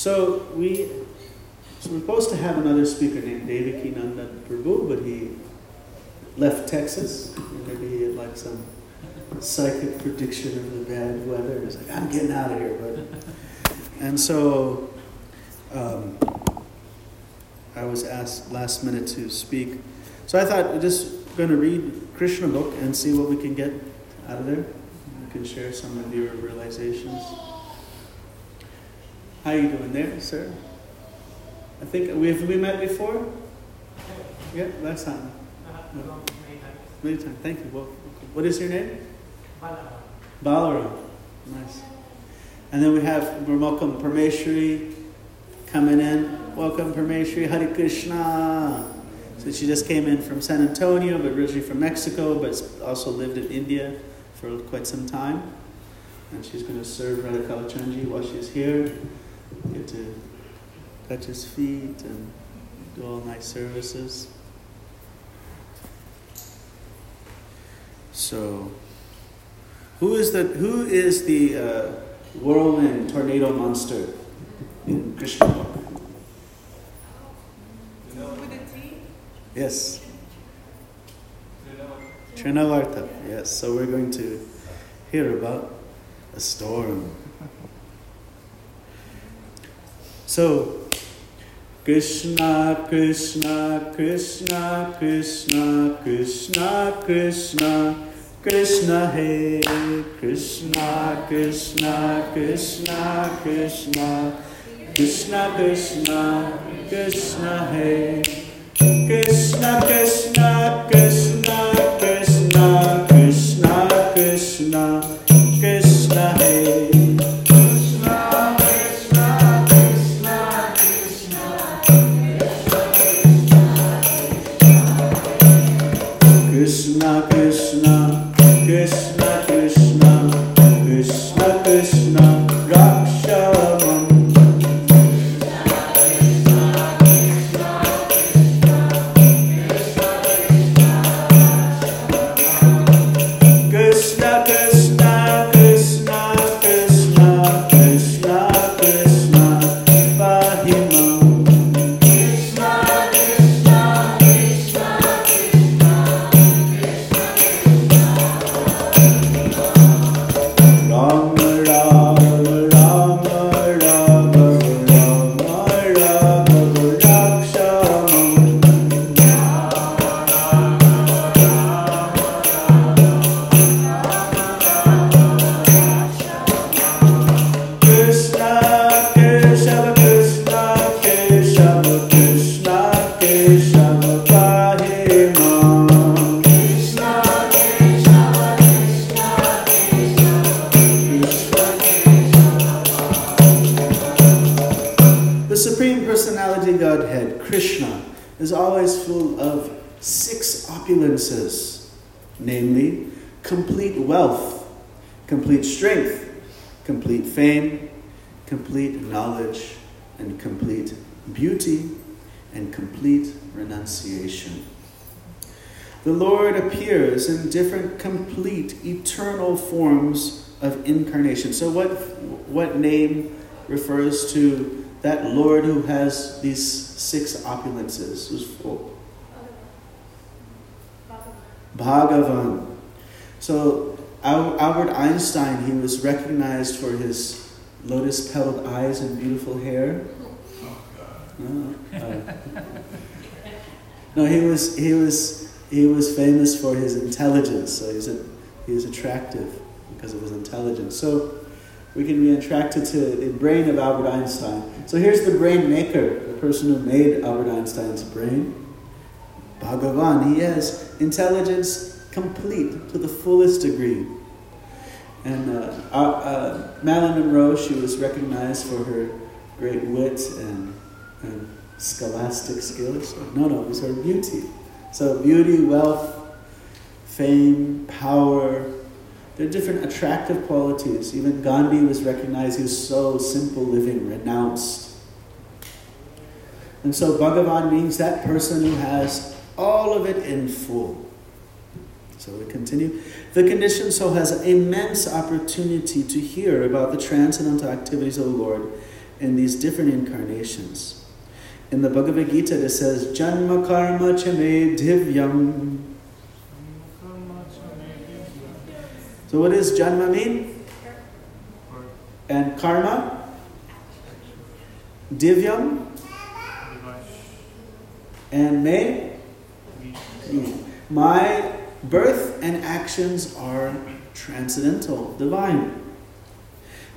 So we so we're supposed to have another speaker named Devaki Nandan Prabhu, but he left Texas. Maybe he had like some psychic prediction of the bad weather. He's like, I'm getting out of here, but and so um, I was asked last minute to speak. So I thought we're just going to read Krishna book and see what we can get out of there. We can share some of your realizations. How are you doing there, sir? I think we have we met before. Yeah, last time. No. Many times. Thank you. Well, what is your name? Balaram. Balaram. Nice. And then we have we welcome Parmeshwari coming in. Welcome Parmeshwari. Hare Krishna. So she just came in from San Antonio, but originally from Mexico, but also lived in India for quite some time. And she's going to serve Radha Kalachandji while she's here. Get to touch his feet and do all nice services. So, who is the who is the uh, whirlwind tornado monster in Krishna book? With a T? Yes, Trinavarta. Yes. So we're going to hear about a storm. So, Krishna, Krishna, Krishna, Krishna, Krishna, Krishna, Krishna, Hey, Krishna, Krishna, Krishna, Krishna, Krishna, Krishna, Krishna, Hey, Krishna, Krishna, Krishna, complete knowledge, and complete beauty, and complete renunciation. The Lord appears in different complete eternal forms of incarnation. So what what name refers to that Lord who has these six opulences, who's full? Bhagavan. So Albert Einstein, he was recognized for his lotus-petaled eyes and beautiful hair. No, uh, no, he was he was he was famous for his intelligence. So he's a, he was attractive because of his intelligence. So we can be attracted to the brain of Albert Einstein. So here's the brain maker, the person who made Albert Einstein's brain. Bhagavan, he has intelligence complete to the fullest degree. And uh, uh, uh, Marilyn Monroe, she was recognized for her great wit and, and scholastic skills. No, no, it was her beauty. So beauty, wealth, fame, power, they're different attractive qualities. Even Gandhi was recognized, he was so simple living, renounced. And so Bhagavan means that person who has all of it in full. So we continue. The conditioned soul has immense opportunity to hear about the transcendental activities of the Lord in these different incarnations. In the Bhagavad Gita, it says, Janma karma chame divyam. So, what does Janma mean? And karma? Divyam? And may? My birth and actions are transcendental, divine.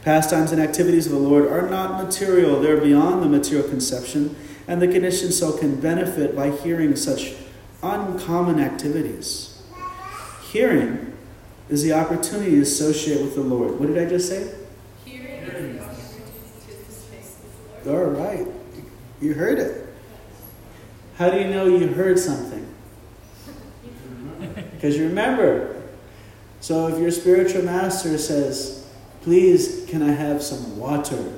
Pastimes and activities of the Lord are not material, they're beyond the material conception, and the conditioned soul can benefit by hearing such uncommon activities. Hearing is the opportunity to associate with the Lord. What did I just say? Hearing All right. You heard it. How do you know you heard something? Because you remember. So if your spiritual master says, Please, can I have some water?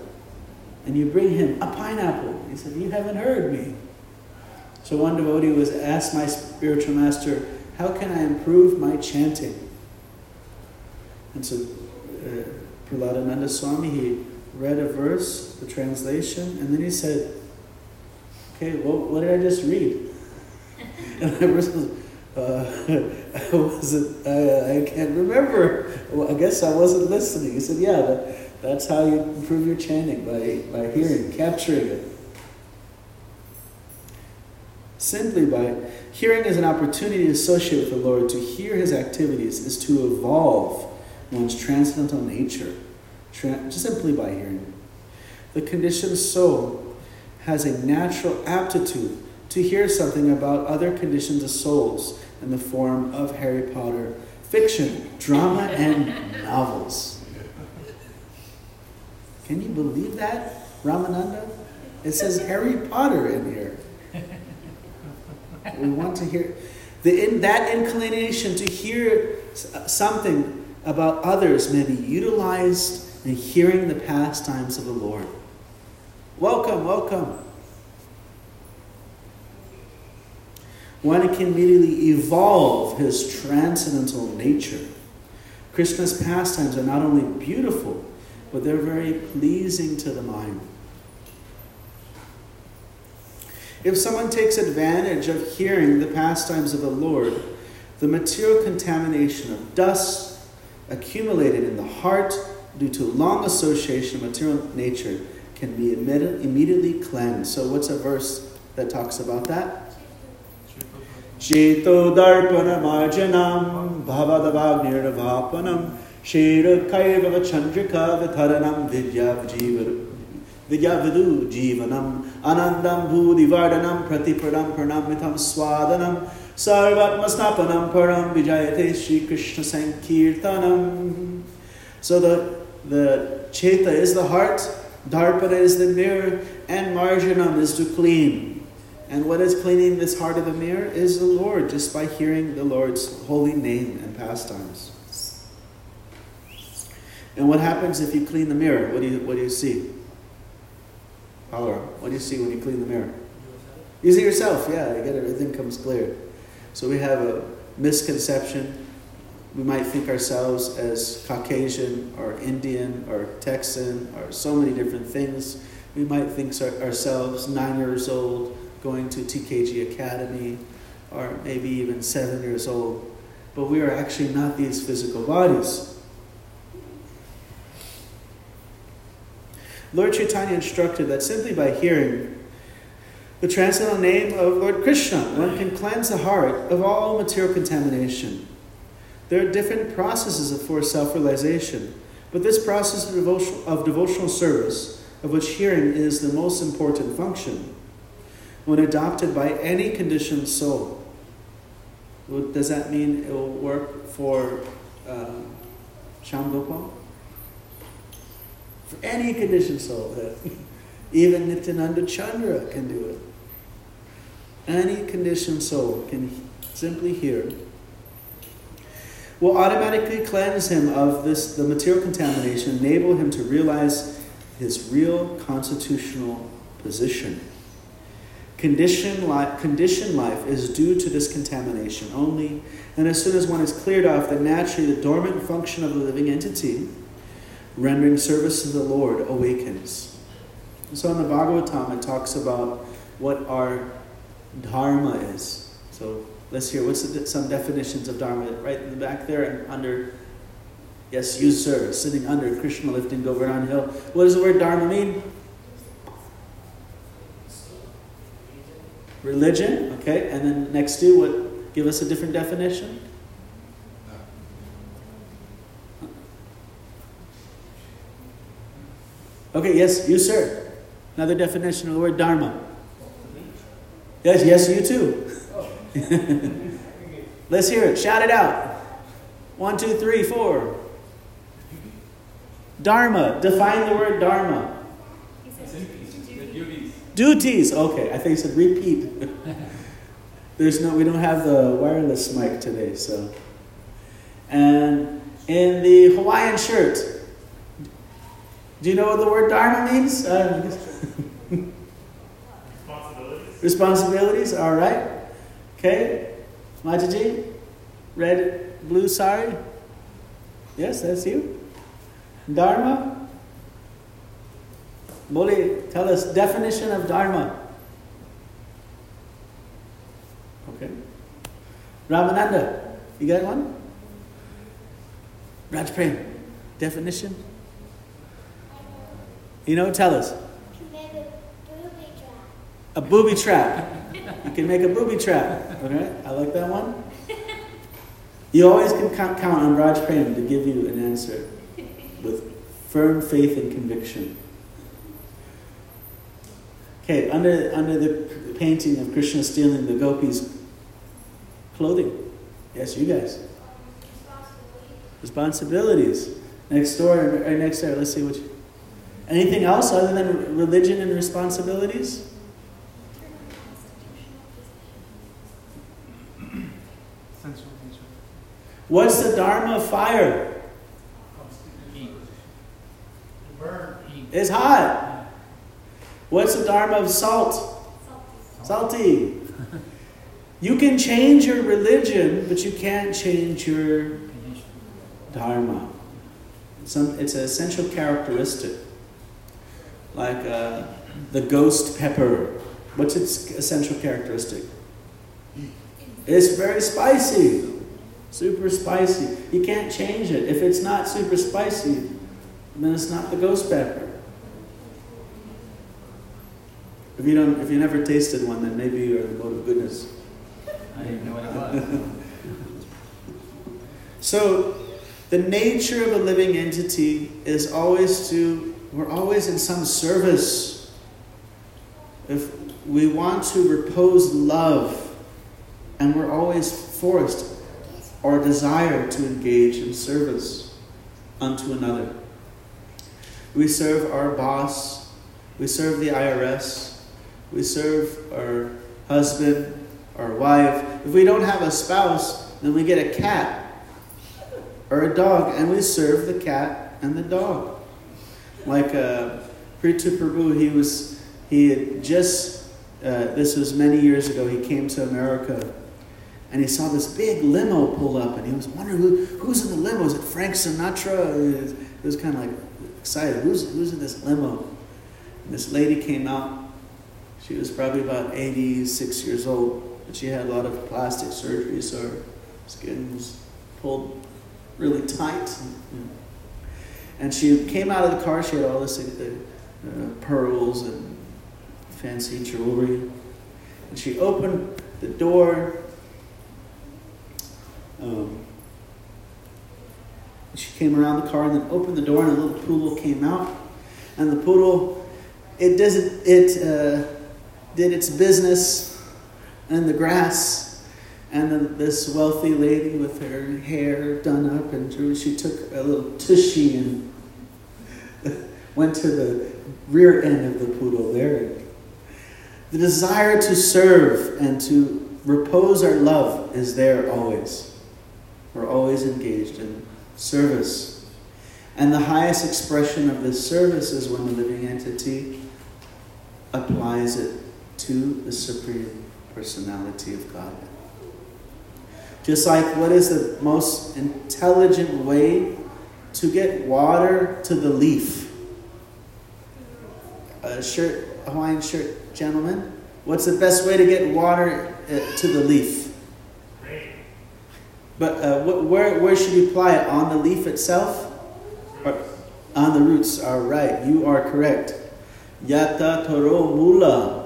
And you bring him a pineapple. He said, You haven't heard me. So one devotee was asked my spiritual master, How can I improve my chanting? And so uh, Prahladananda Swami, he read a verse, the translation, and then he said, Okay, well, what did I just read? And I was, uh, I wasn't, I, I can't remember. Well, I guess I wasn't listening. He said, Yeah, that, that's how you improve your chanting, by, by hearing, capturing it. Simply by hearing is an opportunity to associate with the Lord, to hear his activities is to evolve one's transcendental nature, just simply by hearing. The conditioned soul has a natural aptitude to hear something about other conditions of souls in the form of Harry Potter fiction, drama, and novels. Can you believe that, Ramananda? It says Harry Potter in here. We want to hear the, in, that inclination to hear something about others may be utilized in hearing the pastimes of the Lord. Welcome, welcome. One can immediately evolve his transcendental nature. Krishna's pastimes are not only beautiful, but they're very pleasing to the mind. If someone takes advantage of hearing the pastimes of the Lord, the material contamination of dust accumulated in the heart due to long association with material nature can be immediately cleansed. So, what's a verse that talks about that? Cheto-darpana-marjanam bhavadavagnirvapanam Shira-kaiva chandrika vitharanam vidyavidu jivanam Anandam bhudivardhanam pratipradam pranamitham swadanam Sarvatmasnapanam param vijayate Shri Krishna Sankirtanam So the, the Cheta is the heart, Darpana is the mirror, and Marjanam is to clean. And what is cleaning this heart of the mirror is the Lord, just by hearing the Lord's holy name and pastimes. And what happens if you clean the mirror? What do you, what do you see? Power. What do you see when you clean the mirror? You see yourself, yeah, you get everything comes clear. So we have a misconception. We might think ourselves as Caucasian or Indian or Texan or so many different things. We might think ourselves nine years old going to TKG Academy, or maybe even seven years old. But we are actually not these physical bodies. Lord Chaitanya instructed that simply by hearing the transcendental name of Lord Krishna, one can cleanse the heart of all material contamination. There are different processes for self realization, but this process of devotional, of devotional service, of which hearing is the most important function, when adopted by any conditioned soul. Does that mean it will work for um, Gopal? For any conditioned soul. Even Nityananda Chandra can do it. Any conditioned soul can simply hear. Will automatically cleanse him of this the material contamination, enable him to realize his real constitutional position. Condition life, condition life is due to this contamination only, and as soon as one is cleared off, then naturally the dormant function of the living entity, rendering service to the Lord, awakens. So in the Bhagavatam, it talks about what our dharma is. So let's hear what's the, some definitions of dharma right in the back there and under. Yes, you sir, sitting under Krishna lifting Govardhan Hill. What does the word dharma mean? Religion, okay, and then next to what? Give us a different definition. Okay, yes, you sir. Another definition of the word dharma. Yes, yes, you too. Let's hear it. Shout it out. One, two, three, four. Dharma. Define the word dharma. Duties. Okay, I think you said repeat. There's no, we don't have the wireless mic today, so. And in the Hawaiian shirt, do you know what the word dharma means? Uh, Responsibilities. responsibilities, all right. Okay. Mataji, red, blue sari. Yes, that's you. Dharma. Boli, tell us definition of dharma. Okay. Ramananda, you got one? Raj Prem, definition? You know, tell us. A booby trap. A booby trap. You can make a booby trap. Okay, I like that one. You always can count, count on Raj Prem to give you an answer with firm faith and conviction. Okay, under, under the painting of Krishna stealing the gopis' clothing. Yes, you guys. Responsibilities. Next door, right next door, let's see what you. Anything else other than religion and responsibilities? What's the Dharma of fire? Heat. Burn. Heat. It's hot. What's the Dharma of salt? Salty. You can change your religion, but you can't change your Dharma. Some, it's an essential characteristic. Like uh, the ghost pepper. What's its essential characteristic? It's very spicy. Super spicy. You can't change it. If it's not super spicy, then it's not the ghost pepper. If you don't, if you never tasted one, then maybe you're the boat of goodness. I didn't know what it was. So, the nature of a living entity is always to, we're always in some service. If we want to repose love, and we're always forced or desire to engage in service unto another. We serve our boss, we serve the IRS, we serve our husband, our wife. If we don't have a spouse, then we get a cat or a dog, and we serve the cat and the dog. Like uh, Prithu Prabhu, he was he had just uh, this was many years ago. He came to America, and he saw this big limo pull up, and he was wondering who, who's in the limo. Is it Frank Sinatra? It was, was kind of like excited. Who's who's in this limo? And this lady came out. She was probably about 86 years old, but she had a lot of plastic surgery, so her skin was pulled really tight. And she came out of the car, she had all this uh, pearls and fancy jewelry. And she opened the door. Um, she came around the car and then opened the door, and a little poodle came out. And the poodle, it doesn't, it uh, did its business in the grass and then this wealthy lady with her hair done up and she took a little tushy and went to the rear end of the poodle there. The desire to serve and to repose our love is there always. We're always engaged in service. And the highest expression of this service is when the living entity applies it to the Supreme Personality of God. Just like what is the most intelligent way to get water to the leaf? A shirt, a Hawaiian shirt gentlemen. what's the best way to get water uh, to the leaf? But uh, wh- where, where should you apply it? On the leaf itself? Or on the roots? All right, you are correct. Yata toro mula.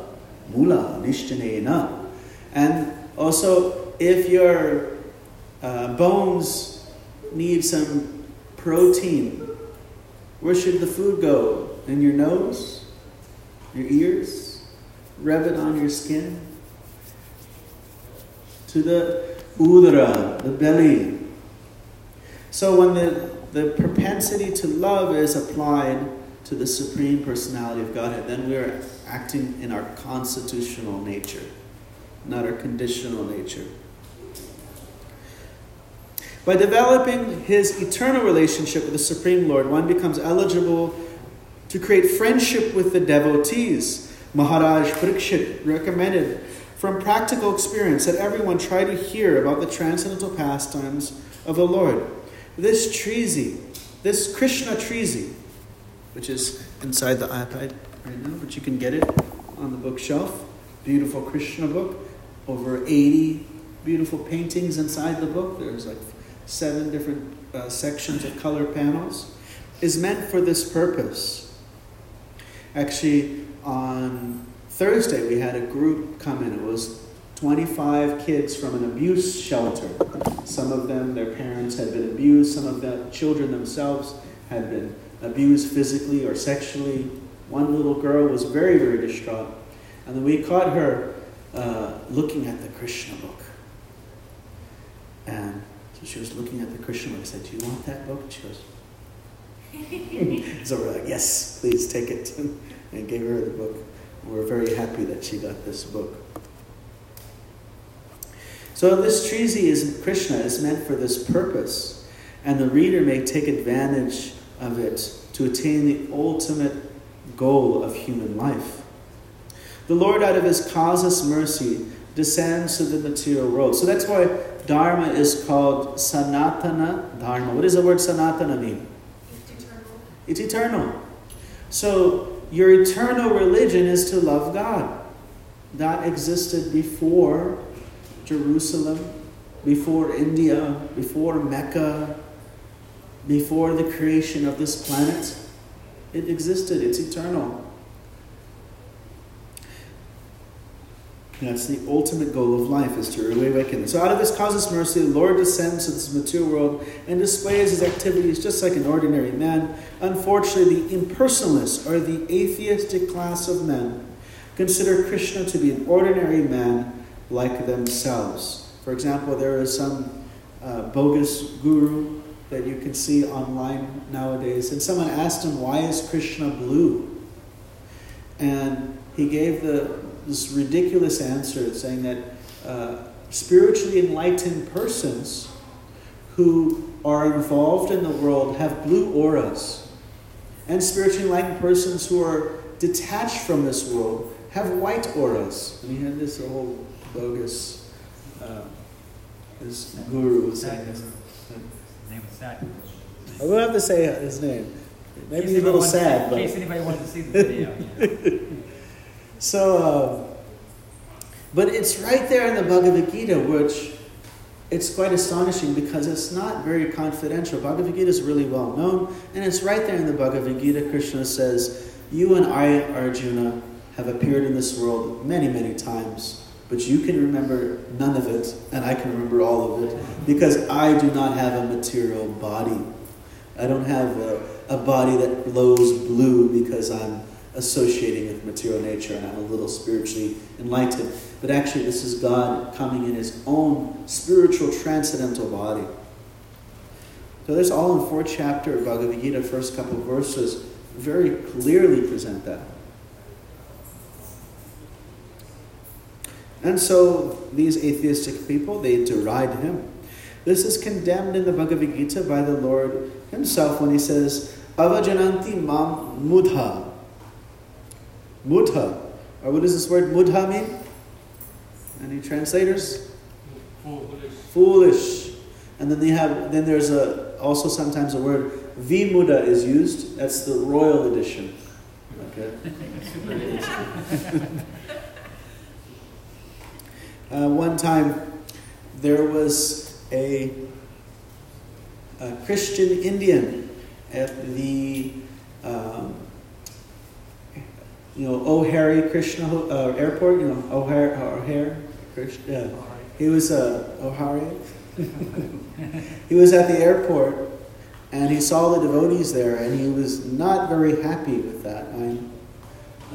Mula nishtanena. And also, if your uh, bones need some protein, where should the food go? In your nose? Your ears? Rub it on your skin? To the udara, the belly. So when the, the propensity to love is applied to the Supreme Personality of Godhead, then we are acting in our constitutional nature, not our conditional nature. By developing his eternal relationship with the Supreme Lord, one becomes eligible to create friendship with the devotees. Maharaj Parikshit recommended from practical experience that everyone try to hear about the transcendental pastimes of the Lord. This treasy, this Krishna treasy, which is inside the iPad right now, but you can get it on the bookshelf. Beautiful Krishna book, over 80 beautiful paintings inside the book. There's like seven different uh, sections of color panels, is meant for this purpose. Actually, on Thursday, we had a group come in. It was 25 kids from an abuse shelter. Some of them, their parents had been abused, some of the children themselves had been abused physically or sexually. One little girl was very, very distraught. And then we caught her uh, looking at the Krishna book. And so she was looking at the Krishna book. I said, Do you want that book? She goes, So we're like, Yes, please take it. and gave her the book. And we're very happy that she got this book. So this treasy is Krishna is meant for this purpose, and the reader may take advantage of it to attain the ultimate goal of human life. The Lord, out of his causeless mercy, descends to the material world. So that's why Dharma is called Sanatana Dharma. What does the word Sanatana mean? It's eternal. It's eternal. So your eternal religion is to love God. That existed before Jerusalem, before India, before Mecca, before the creation of this planet. It existed, it's eternal. That's the ultimate goal of life, is to awaken. So, out of His causeless mercy, the Lord descends to this material world and displays His activities just like an ordinary man. Unfortunately, the impersonalists, or the atheistic class of men, consider Krishna to be an ordinary man like themselves. For example, there is some uh, bogus guru that you can see online nowadays, and someone asked him, Why is Krishna blue? And he gave the this ridiculous answer saying that uh, spiritually enlightened persons who are involved in the world have blue auras, and spiritually enlightened persons who are detached from this world have white auras. And he had this whole bogus, uh, this guru was saying this. His name was Sad. I will have to say his name. Maybe he's a little anybody wanted- sad, In case but anybody wanted to see the video. know. so. Uh, but it's right there in the Bhagavad Gita, which it's quite astonishing because it's not very confidential. Bhagavad Gita is really well known, and it's right there in the Bhagavad Gita. Krishna says, "You and I, Arjuna, have appeared in this world many, many times." But you can remember none of it, and I can remember all of it, because I do not have a material body. I don't have a, a body that glows blue because I'm associating with material nature and I'm a little spiritually enlightened. But actually, this is God coming in His own spiritual transcendental body. So, this all in fourth chapter of Bhagavad Gita, first couple verses, very clearly present that. And so these atheistic people, they deride him. This is condemned in the Bhagavad Gita by the Lord himself when he says, Avajananti mam mudha. Mudha. Or what does this word mudha mean? Any translators? Foolish. Foolish. And then they have then there's a also sometimes a word vimuda is used. That's the royal edition. Okay. uh, one time, there was a, a Christian Indian at the um, you know O'Hare Krishna uh, Airport. You know O'Hare O'Hare Krishna. Yeah. He was uh, O'Hare. he was at the airport and he saw the devotees there and he was not very happy with that. I,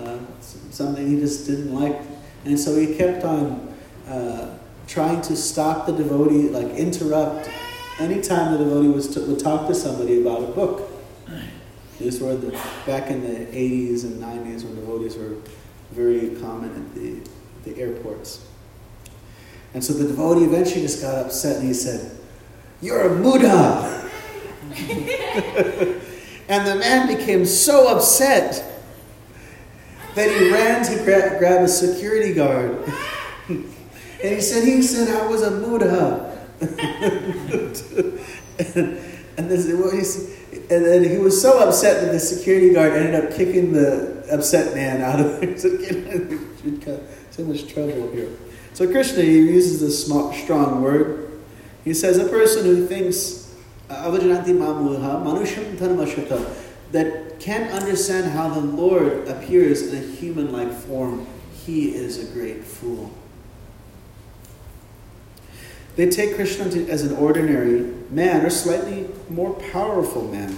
uh, something he just didn't like. And so he kept on uh, trying to stop the devotee, like interrupt anytime the devotee was to, would talk to somebody about a book. These were the, back in the 80s and 90s when devotees were very common at the, the airports. And so the devotee eventually just got upset and he said, You're a Buddha! and the man became so upset that he ran to gra- grab a security guard. and he said, He said I was a Buddha. and, and, this, and then he was so upset that the security guard ended up kicking the upset man out of there. so much trouble here. So Krishna he uses this strong word. He says a person who thinks uh, that can't understand how the Lord appears in a human-like form, he is a great fool. They take Krishna as an ordinary man or slightly more powerful man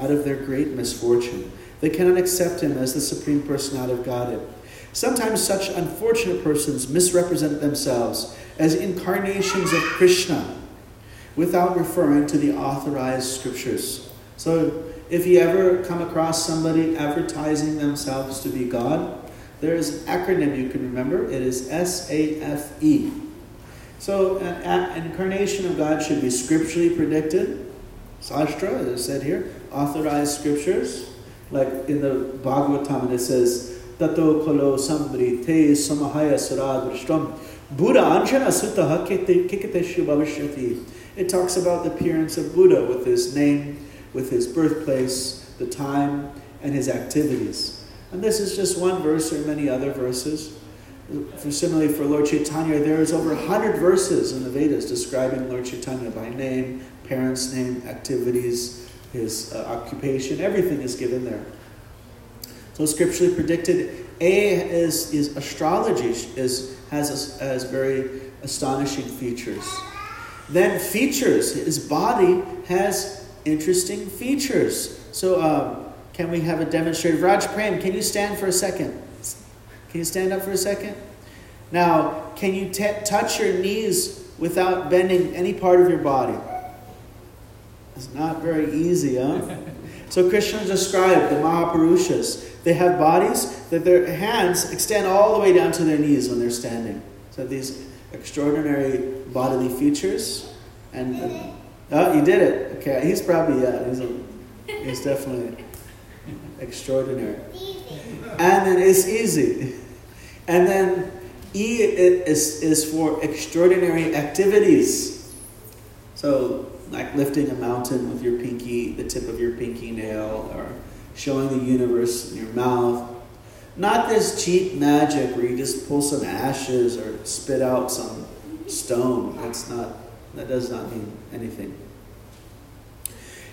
out of their great misfortune. They cannot accept him as the Supreme Personality of Godhead. Sometimes such unfortunate persons misrepresent themselves as incarnations of Krishna without referring to the authorized scriptures. So, if you ever come across somebody advertising themselves to be God, there is an acronym you can remember. It is S A F E. So, an, incarnation of God should be scripturally predicted. Sastra, as I said here, authorized scriptures. Like in the Bhagavatam, it says, Tato kolo sambri te samahaya saradrishtam Buddha anjana kikiteshu bhavishyati. It talks about the appearance of Buddha with his name, with his birthplace, the time, and his activities. And this is just one verse, or many other verses. For similarly, for Lord Chaitanya, there is over 100 verses in the Vedas describing Lord Chaitanya by name, parents' name, activities, his uh, occupation, everything is given there. So scripturally predicted. A is, is astrology, is, has, has very astonishing features. Then features. His body has interesting features. So um, can we have a demonstrator? Raj Prem, can you stand for a second? Can you stand up for a second? Now, can you t- touch your knees without bending any part of your body? It's not very easy, huh? so Krishna described the Mahapurushas. They have bodies that their hands extend all the way down to their knees when they're standing. So these extraordinary bodily features. And uh, oh, you did it. Okay, he's probably yeah. He's a, he's definitely extraordinary. And then it's easy. And then E is, is for extraordinary activities. So, like lifting a mountain with your pinky, the tip of your pinky nail, or showing the universe in your mouth. Not this cheap magic where you just pull some ashes or spit out some stone. That's not, that does not mean anything.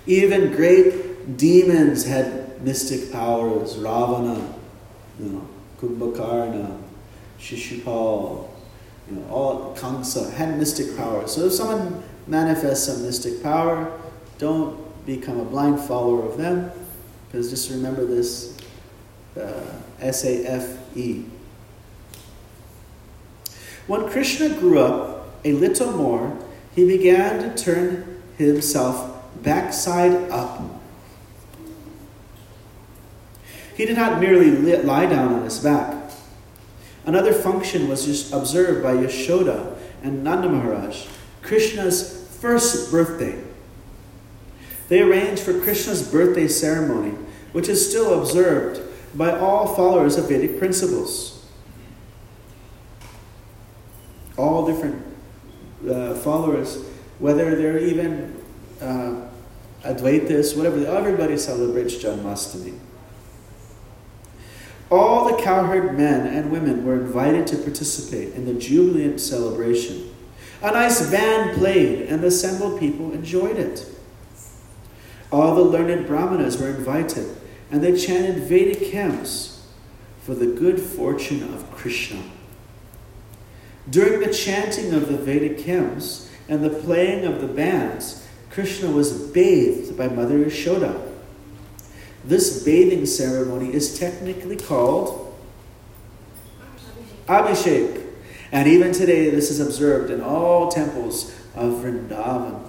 Even great demons had mystic powers. Ravana, you know, Kumbhakarna, Shishupal, you know, all Kamsa had mystic powers. So if someone manifests some mystic power, don't become a blind follower of them. Because just remember this uh, S A F E. When Krishna grew up a little more, he began to turn himself backside up. He did not merely lie down on his back. Another function was just observed by Yashoda and Nanda Maharaj, Krishna's first birthday. They arranged for Krishna's birthday ceremony which is still observed by all followers of Vedic principles. All different uh, followers, whether they're even uh, Advaitas, whatever, everybody celebrates Janmashtami. All the cowherd men and women were invited to participate in the jubilant celebration. A nice band played, and the assembled people enjoyed it. All the learned brahmanas were invited, and they chanted Vedic hymns for the good fortune of Krishna. During the chanting of the Vedic hymns and the playing of the bands, Krishna was bathed by Mother Yashoda. This bathing ceremony is technically called Abhishek. And even today, this is observed in all temples of Vrindavan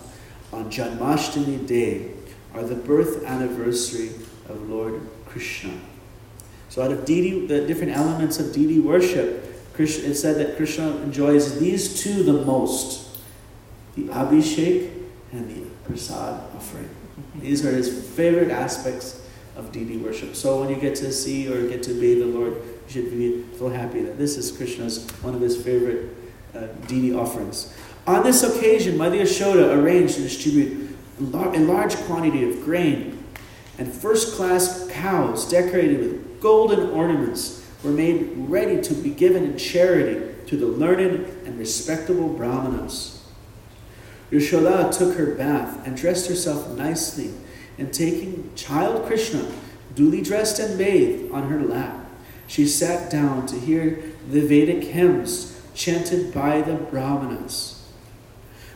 on Janmashtami Day, or the birth anniversary of Lord Krishna. So, out of deity, the different elements of deity worship, Krishna, it's said that Krishna enjoys these two the most the Abhishek and the Prasad offering. These are his favorite aspects of deity worship. So, when you get to see or get to bathe the Lord, you should be, feel happy that this is Krishna's one of his favorite uh, deity offerings. On this occasion, Madhya Yashoda arranged to distribute a large quantity of grain, and first class cows decorated with golden ornaments were made ready to be given in charity to the learned and respectable brahmanas. Yashoda took her bath and dressed herself nicely, and taking child Krishna, duly dressed and bathed, on her lap, she sat down to hear the Vedic hymns chanted by the brahmanas.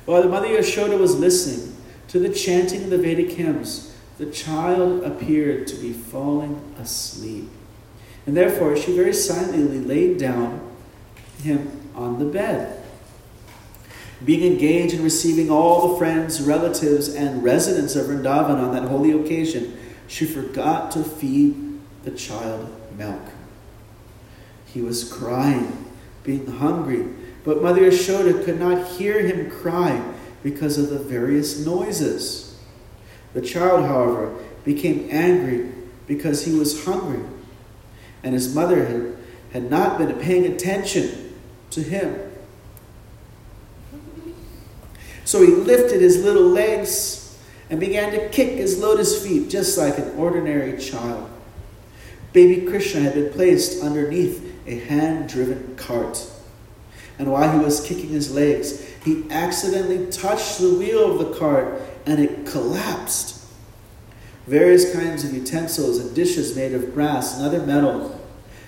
While the mother Yashoda was listening to the chanting of the Vedic hymns, the child appeared to be falling asleep. And therefore, she very silently laid down him on the bed. Being engaged in receiving all the friends, relatives, and residents of Vrindavan on that holy occasion, she forgot to feed the child milk. He was crying, being hungry, but Mother Yashoda could not hear him cry because of the various noises. The child, however, became angry because he was hungry, and his mother had, had not been paying attention to him. So he lifted his little legs and began to kick his lotus feet just like an ordinary child. Baby Krishna had been placed underneath a hand driven cart. And while he was kicking his legs, he accidentally touched the wheel of the cart and it collapsed. Various kinds of utensils and dishes made of brass and other metal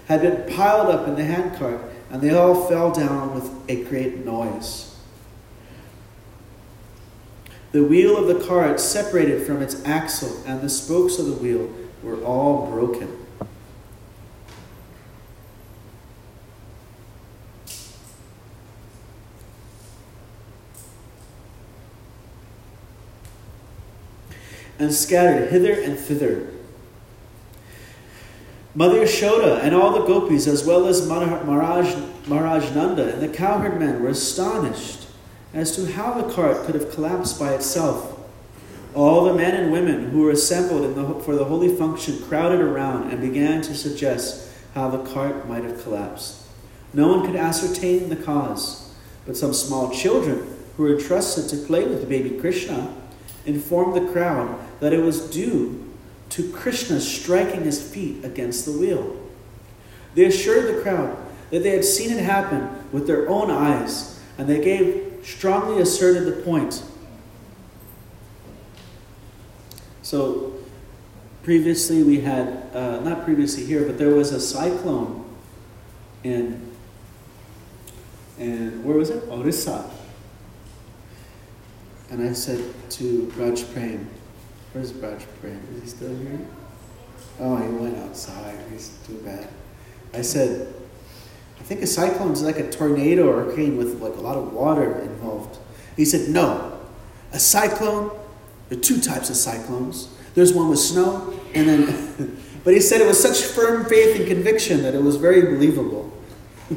had been piled up in the handcart, and they all fell down with a great noise. The wheel of the cart separated from its axle, and the spokes of the wheel were all broken. and scattered hither and thither. Mother Yashoda and all the gopis, as well as Maharaj, Maharaj Nanda and the cowherd men, were astonished as to how the cart could have collapsed by itself. All the men and women who were assembled the, for the holy function crowded around and began to suggest how the cart might have collapsed. No one could ascertain the cause, but some small children who were entrusted to play with baby Krishna informed the crowd that it was due to Krishna striking his feet against the wheel. They assured the crowd that they had seen it happen with their own eyes, and they gave strongly asserted the point. So, previously we had, uh, not previously here, but there was a cyclone in, in where was it? Orissa. And I said to Raj Prem, where's Raj Prem? Is he still here? Oh, he went outside. He's too bad. I said, I think a cyclone is like a tornado or a hurricane with like a lot of water involved. He said, no. A cyclone, there are two types of cyclones. There's one with snow, and then, but he said it was such firm faith and conviction that it was very believable.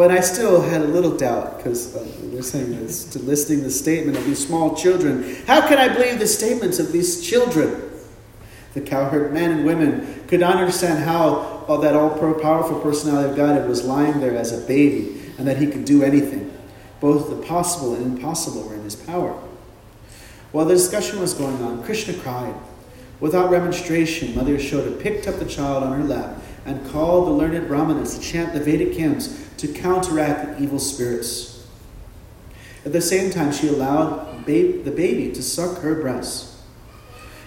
But I still had a little doubt because uh, they're saying this to listing the statement of these small children. How can I believe the statements of these children? The cowherd men and women could not understand how that all powerful personality of God was lying there as a baby and that he could do anything. Both the possible and impossible were in his power. While the discussion was going on, Krishna cried. Without remonstration, Mother Yashoda picked up the child on her lap and called the learned Brahmanas to chant the Vedic hymns to counteract the evil spirits. At the same time, she allowed the baby to suck her breast.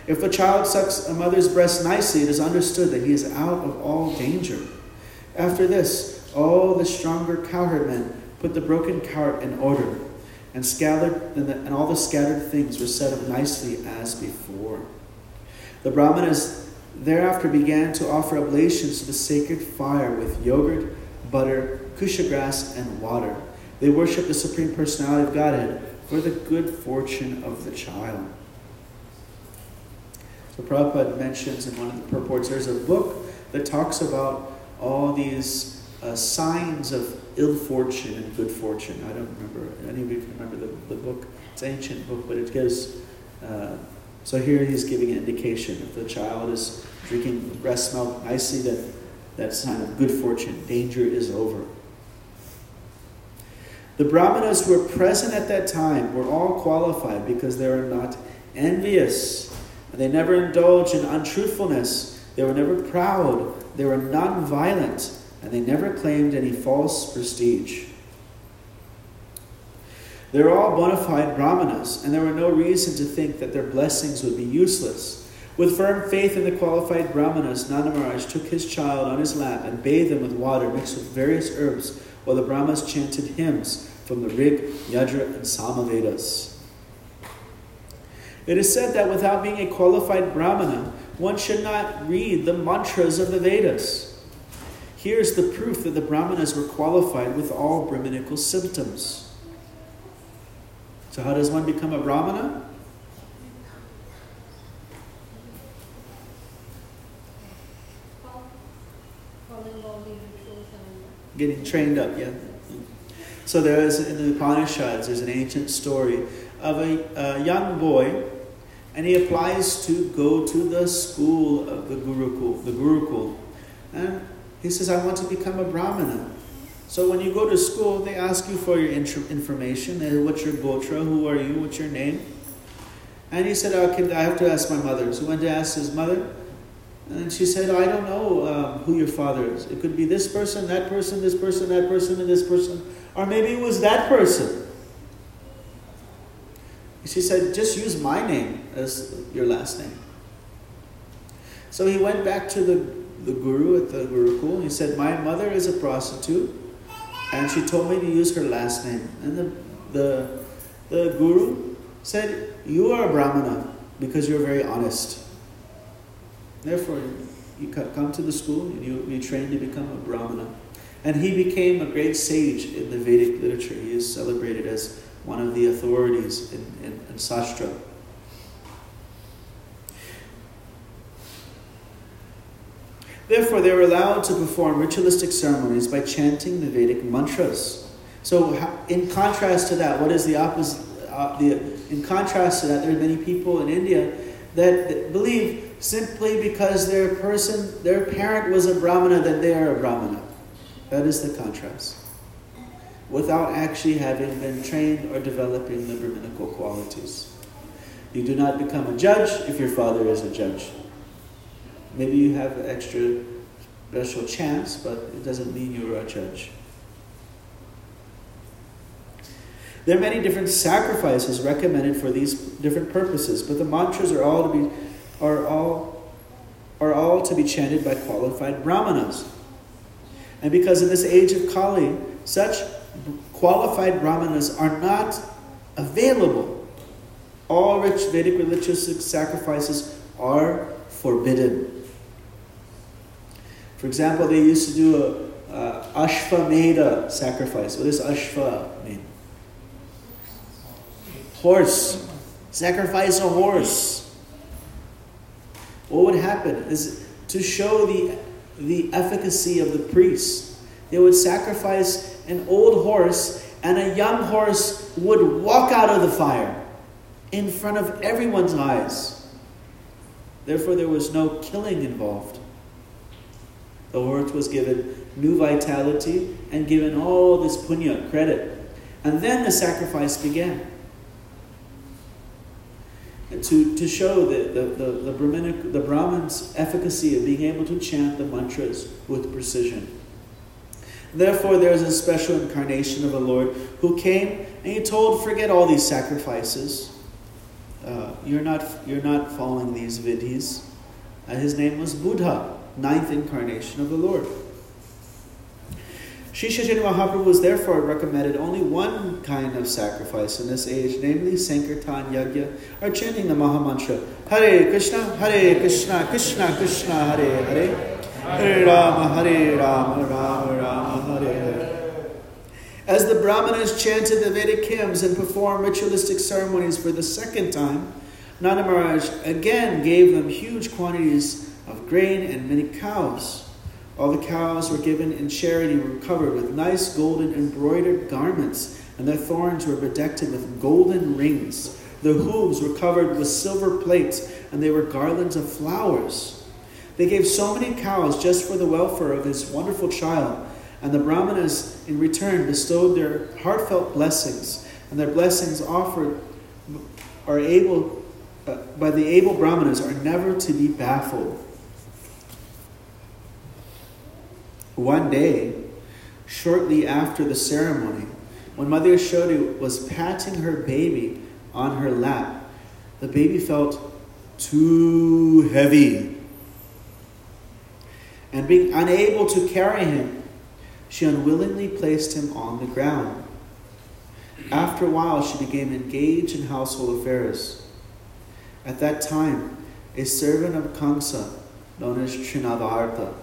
If the child sucks a mother's breast nicely, it is understood that he is out of all danger. After this, all the stronger cowherd men put the broken cart in order, and scattered, and, the, and all the scattered things were set up nicely as before. The Brahmanas thereafter began to offer oblations to the sacred fire with yogurt, butter, kusha grass, and water. They worship the Supreme Personality of Godhead for the good fortune of the child. So Prabhupada mentions in one of the purports, there's a book that talks about all these uh, signs of ill fortune and good fortune. I don't remember, any of you can remember the, the book. It's an ancient book, but it gives, uh, so here he's giving an indication. If the child is drinking breast milk nicely, that that's a sign of good fortune. Danger is over. The Brahmanas who were present at that time were all qualified because they were not envious. They never indulged in untruthfulness. They were never proud. They were non-violent, and they never claimed any false prestige. They were all bona fide brahmanas, and there were no reason to think that their blessings would be useless. With firm faith in the qualified brahmanas, Nanda took his child on his lap and bathed him with water mixed with various herbs, while the brahmas chanted hymns from the Rig, Yajur, and Samavedas. It is said that without being a qualified brahmana, one should not read the mantras of the Vedas. Here's the proof that the brahmanas were qualified with all brahminical symptoms. So, how does one become a brahmana? Getting trained up, yeah. So, there is in the Upanishads, there's an ancient story of a, a young boy, and he applies to go to the school of the Gurukul, the Gurukul. And he says, I want to become a brahmana. So when you go to school, they ask you for your information. What's your gotra? Who are you? What's your name? And he said, oh, I have to ask my mother. So he went to ask his mother. And she said, I don't know um, who your father is. It could be this person, that person, this person, that person, and this person. Or maybe it was that person. She said, just use my name as your last name. So he went back to the, the guru at the Gurukul. He said, My mother is a prostitute, and she told me to use her last name. And the, the, the guru said, You are a Brahmana because you're very honest. Therefore, you come to the school and you, you train to become a Brahmana. And he became a great sage in the Vedic literature. He is celebrated as one of the authorities in, in, in Sastra. Therefore, they were allowed to perform ritualistic ceremonies by chanting the Vedic mantras. So, in contrast to that, what is the opposite? Uh, the, in contrast to that, there are many people in India that, believe simply because their person, their parent was a brahmana, that they are a brahmana. That is the contrast. Without actually having been trained or developing the Brahminical qualities. You do not become a judge if your father is a judge. Maybe you have an extra special chance, but it doesn't mean you're a judge. There are many different sacrifices recommended for these different purposes, but the mantras are all to be are all are all to be chanted by qualified brahmanas. And because in this age of Kali, such qualified brahmanas are not available, all rich Vedic religious sacrifices are forbidden. For example, they used to do a, a Ashvamedha sacrifice. What does Ashva mean? Horse. Sacrifice a horse. What would happen is to show the, the efficacy of the priest, they would sacrifice an old horse, and a young horse would walk out of the fire in front of everyone's eyes. Therefore, there was no killing involved. The horse was given new vitality and given all this punya, credit. And then the sacrifice began. to, to show the, the, the, the, Brahminic, the Brahman's efficacy of being able to chant the mantras with precision. Therefore, there is a special incarnation of the Lord who came and he told, Forget all these sacrifices. Uh, you're, not, you're not following these vidhis. Uh, his name was Buddha, ninth incarnation of the Lord. Sri Chaitanya Mahaprabhu was therefore recommended only one kind of sacrifice in this age, namely Sankirtan Yajna, or chanting the Mahamantra Hare Krishna, Hare Krishna, Krishna Krishna, Hare Hare, Hare Rama, Hare Rama, Rama Rama, Hare Hare. As the Brahmanas chanted the Vedic hymns and performed ritualistic ceremonies for the second time, Nanda Maharaj again gave them huge quantities of grain and many cows. All the cows were given in charity were covered with nice golden embroidered garments, and their thorns were bedecked with golden rings. Their hooves were covered with silver plates, and they were garlands of flowers. They gave so many cows just for the welfare of this wonderful child, and the Brahmanas in return bestowed their heartfelt blessings, and their blessings offered are able uh, by the able Brahmanas are never to be baffled. One day, shortly after the ceremony, when Mother Yashoda was patting her baby on her lap, the baby felt too heavy. And being unable to carry him, she unwillingly placed him on the ground. After a while, she became engaged in household affairs. At that time, a servant of Kamsa, known as Trinavarta,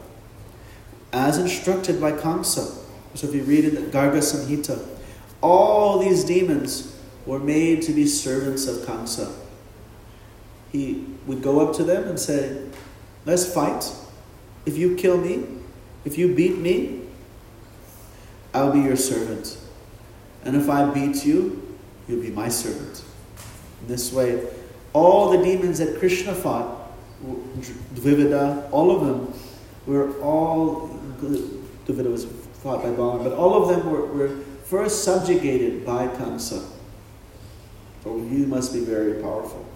as instructed by Kamsa. So if you read in the Garga Samhita, all these demons were made to be servants of Kamsa. He would go up to them and say, Let's fight. If you kill me, if you beat me, I'll be your servant. And if I beat you, you'll be my servant. In this way, all the demons that Krishna fought, Dvivida, all of them, were all Duvida was fought by Balaram, but all of them were, were first subjugated by Kamsa. So you must be very powerful.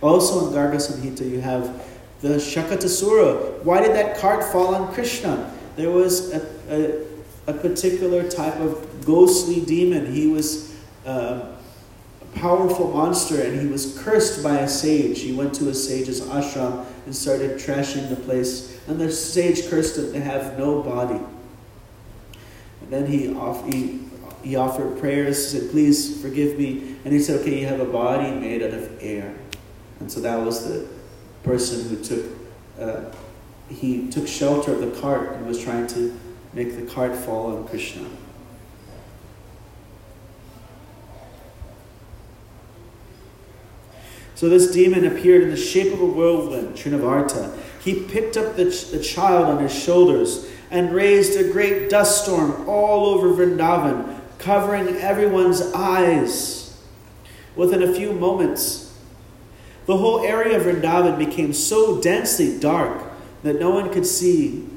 Also in Garga Samhita, you have the Shakatasura. Why did that cart fall on Krishna? There was a, a, a particular type of ghostly demon. He was uh, powerful monster and he was cursed by a sage. He went to a sage's ashram and started trashing the place and the sage cursed him to have no body. And then he, off, he, he offered prayers, said, Please forgive me. And he said, Okay, you have a body made out of air. And so that was the person who took, uh, he took shelter of the cart and was trying to make the cart fall on Krishna. So this demon appeared in the shape of a whirlwind, Trinavarta, he picked up the, the child on his shoulders and raised a great dust storm all over Vrindavan, covering everyone's eyes. Within a few moments, the whole area of Vrindavan became so densely dark that no one could see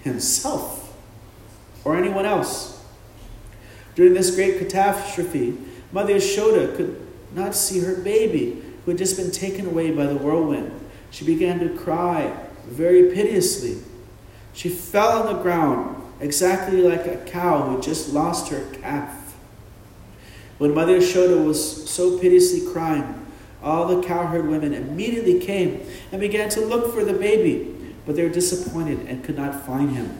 himself or anyone else. During this great catastrophe, Mother Yashoda could not see her baby, who had just been taken away by the whirlwind. She began to cry very piteously. She fell on the ground, exactly like a cow who had just lost her calf. When Mother Yashoda was so piteously crying, all the cowherd women immediately came and began to look for the baby, but they were disappointed and could not find him.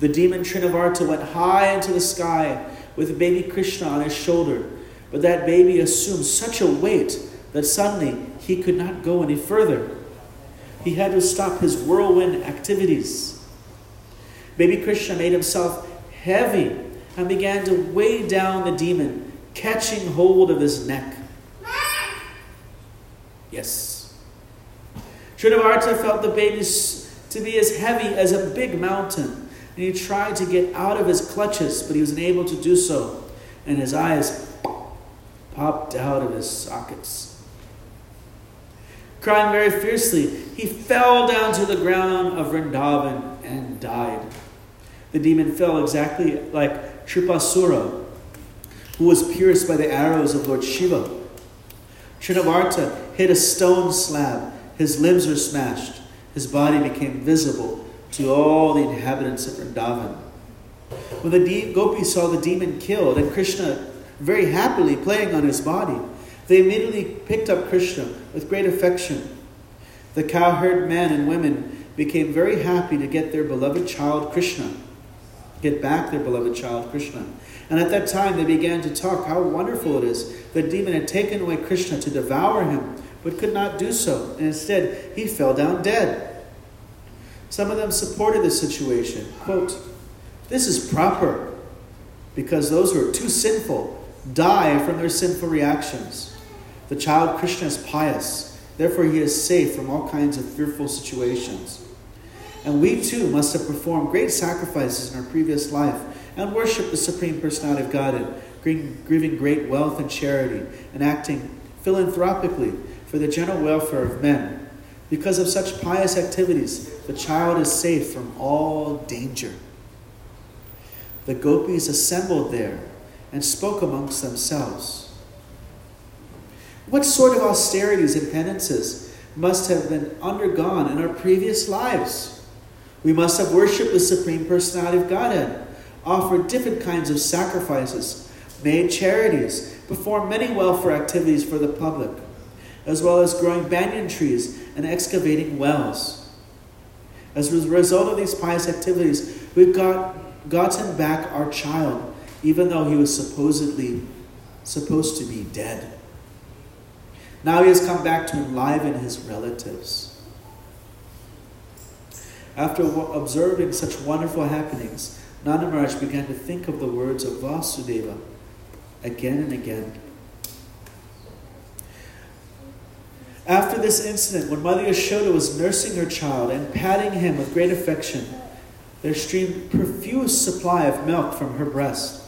The demon Trinavarta went high into the sky with baby Krishna on his shoulder, but that baby assumed such a weight that suddenly he could not go any further. He had to stop his whirlwind activities. Baby Krishna made himself heavy and began to weigh down the demon, catching hold of his neck. Yes. Trinavarta felt the baby to be as heavy as a big mountain, and he tried to get out of his clutches, but he was unable to do so, and his eyes popped out of his sockets. Crying very fiercely, he fell down to the ground of Vrindavan and died. The demon fell exactly like Tripurasura, who was pierced by the arrows of Lord Shiva. Trinavarta hit a stone slab. His limbs were smashed. His body became visible to all the inhabitants of Vrindavan. When the de- gopis saw the demon killed and Krishna very happily playing on his body, they immediately picked up Krishna with great affection. The cowherd men and women became very happy to get their beloved child Krishna, get back their beloved child Krishna. And at that time they began to talk how wonderful it is the demon had taken away Krishna to devour him, but could not do so, and instead he fell down dead. Some of them supported the situation. Quote, This is proper, because those who are too sinful die from their sinful reactions. The child Krishna is pious, therefore he is safe from all kinds of fearful situations. And we too must have performed great sacrifices in our previous life and worship the Supreme Personality of Godhead, giving great wealth and charity, and acting philanthropically for the general welfare of men. Because of such pious activities, the child is safe from all danger. The gopis assembled there and spoke amongst themselves. What sort of austerities and penances must have been undergone in our previous lives? We must have worshipped the Supreme Personality of Godhead, offered different kinds of sacrifices, made charities, performed many welfare activities for the public, as well as growing banyan trees and excavating wells. As a result of these pious activities, we've got, gotten back our child, even though he was supposedly supposed to be dead. Now he has come back to enliven his relatives. After observing such wonderful happenings, Nanda began to think of the words of Vasudeva again and again. After this incident, when Mother Yashoda was nursing her child and patting him with great affection, there streamed profuse supply of milk from her breast.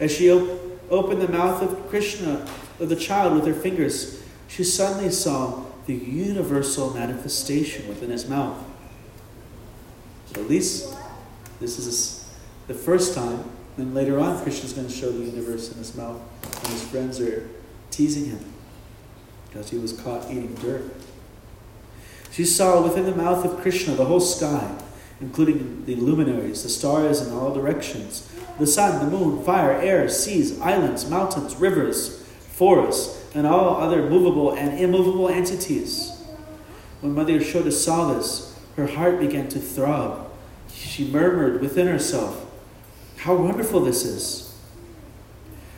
As she op- opened the mouth of Krishna, of the child, with her fingers, she suddenly saw the universal manifestation within his mouth. So at least this is the first time. Then later on, Krishna's going to show the universe in his mouth, and his friends are teasing him because he was caught eating dirt. She saw within the mouth of Krishna the whole sky, including the luminaries, the stars in all directions, the sun, the moon, fire, air, seas, islands, mountains, rivers, forests, and all other movable and immovable entities. When Mother Yashoda saw this, her heart began to throb. She murmured within herself, How wonderful this is!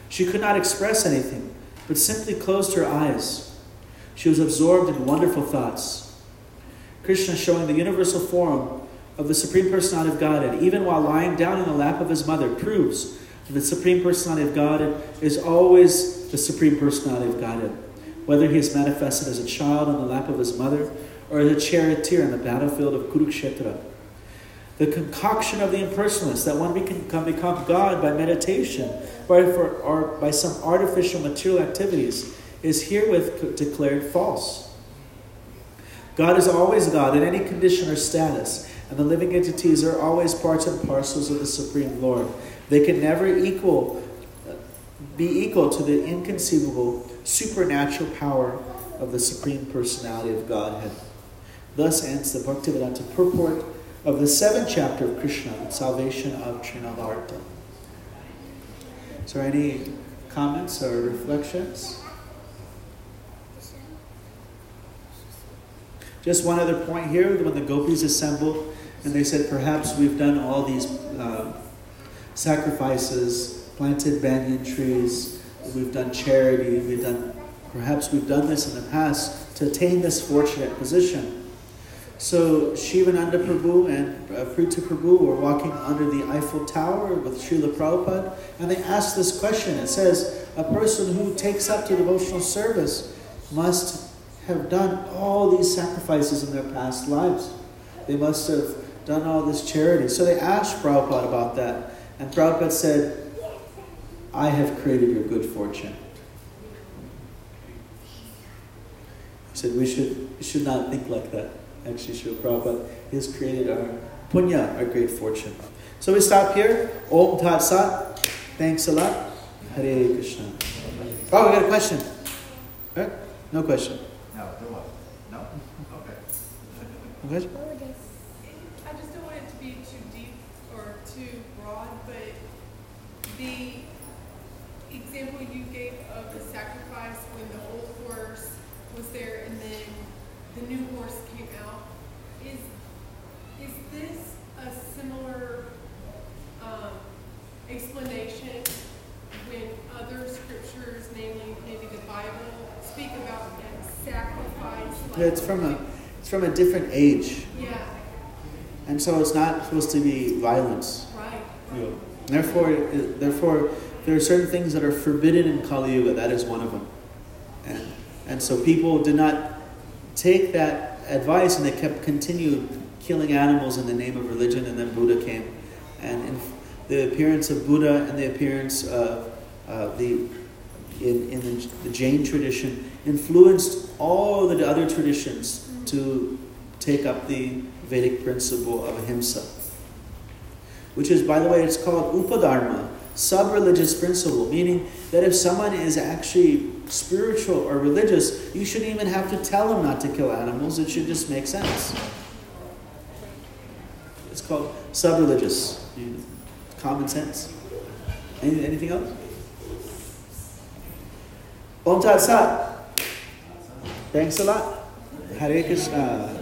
She could not express anything, but simply closed her eyes. She was absorbed in wonderful thoughts. Krishna showing the universal form of the Supreme Personality of Godhead, even while lying down in the lap of his mother, proves that the Supreme Personality of Godhead is always the Supreme Personality of Godhead, whether he is manifested as a child in the lap of his mother or as a charioteer on the battlefield of Kurukshetra. The concoction of the impersonalists that one can become God by meditation or, for, or by some artificial material activities is herewith declared false. God is always God in any condition or status, and the living entities are always parts and parcels of the Supreme Lord. They can never equal, be equal to the inconceivable supernatural power of the Supreme Personality of Godhead. Thus ends the Bhaktivedanta purport of the seventh chapter of Krishna, Salvation of Trinavarta. So, any comments or reflections? Just one other point here when the gopis assembled and they said, Perhaps we've done all these uh, sacrifices, planted banyan trees, we've done charity, we've done, perhaps we've done this in the past to attain this fortunate position. So Shivananda Prabhu and uh, Pritha Prabhu were walking under the Eiffel Tower with Srila Prabhupada, and they asked this question. It says, A person who takes up to devotional service must have done all these sacrifices in their past lives. They must have done all this charity. So they asked Prabhupada about that, and Prabhupada said, I have created your good fortune. He said, We should, we should not think like that actually Srila Prabhupada has created our punya, our great fortune. So we stop here. Om Tat Sat. Thanks a lot. Hare Krishna. Oh, we got a question. Alright, no question. No, there was. No? Okay. No question? I just don't want it to be too deep or too broad, but the example you gave of the sacrifice when the old horse was there and then the new horse came out, is, is this a similar, um, explanation when other scriptures, namely maybe the Bible, speak about that sacrifice? like- Yeah, it's from a it's from a different age, Yeah, and so it's not supposed to be violence. right. Yeah. Therefore, therefore, there are certain things that are forbidden in Kali Yuga. That is one of them, and and so people did not take that advice, and they kept continued killing animals in the name of religion. And then Buddha came, and the appearance of Buddha and the appearance of uh, the in, in the, the Jain tradition influenced all the other traditions to take up the Vedic principle of ahimsa which is, by the way, it's called upadharma, sub religious principle, meaning that if someone is actually spiritual or religious, you shouldn't even have to tell them not to kill animals, it should just make sense. It's called sub religious, common sense. Any, anything else? Om Tat Sat. Thanks a lot. Hare Krishna.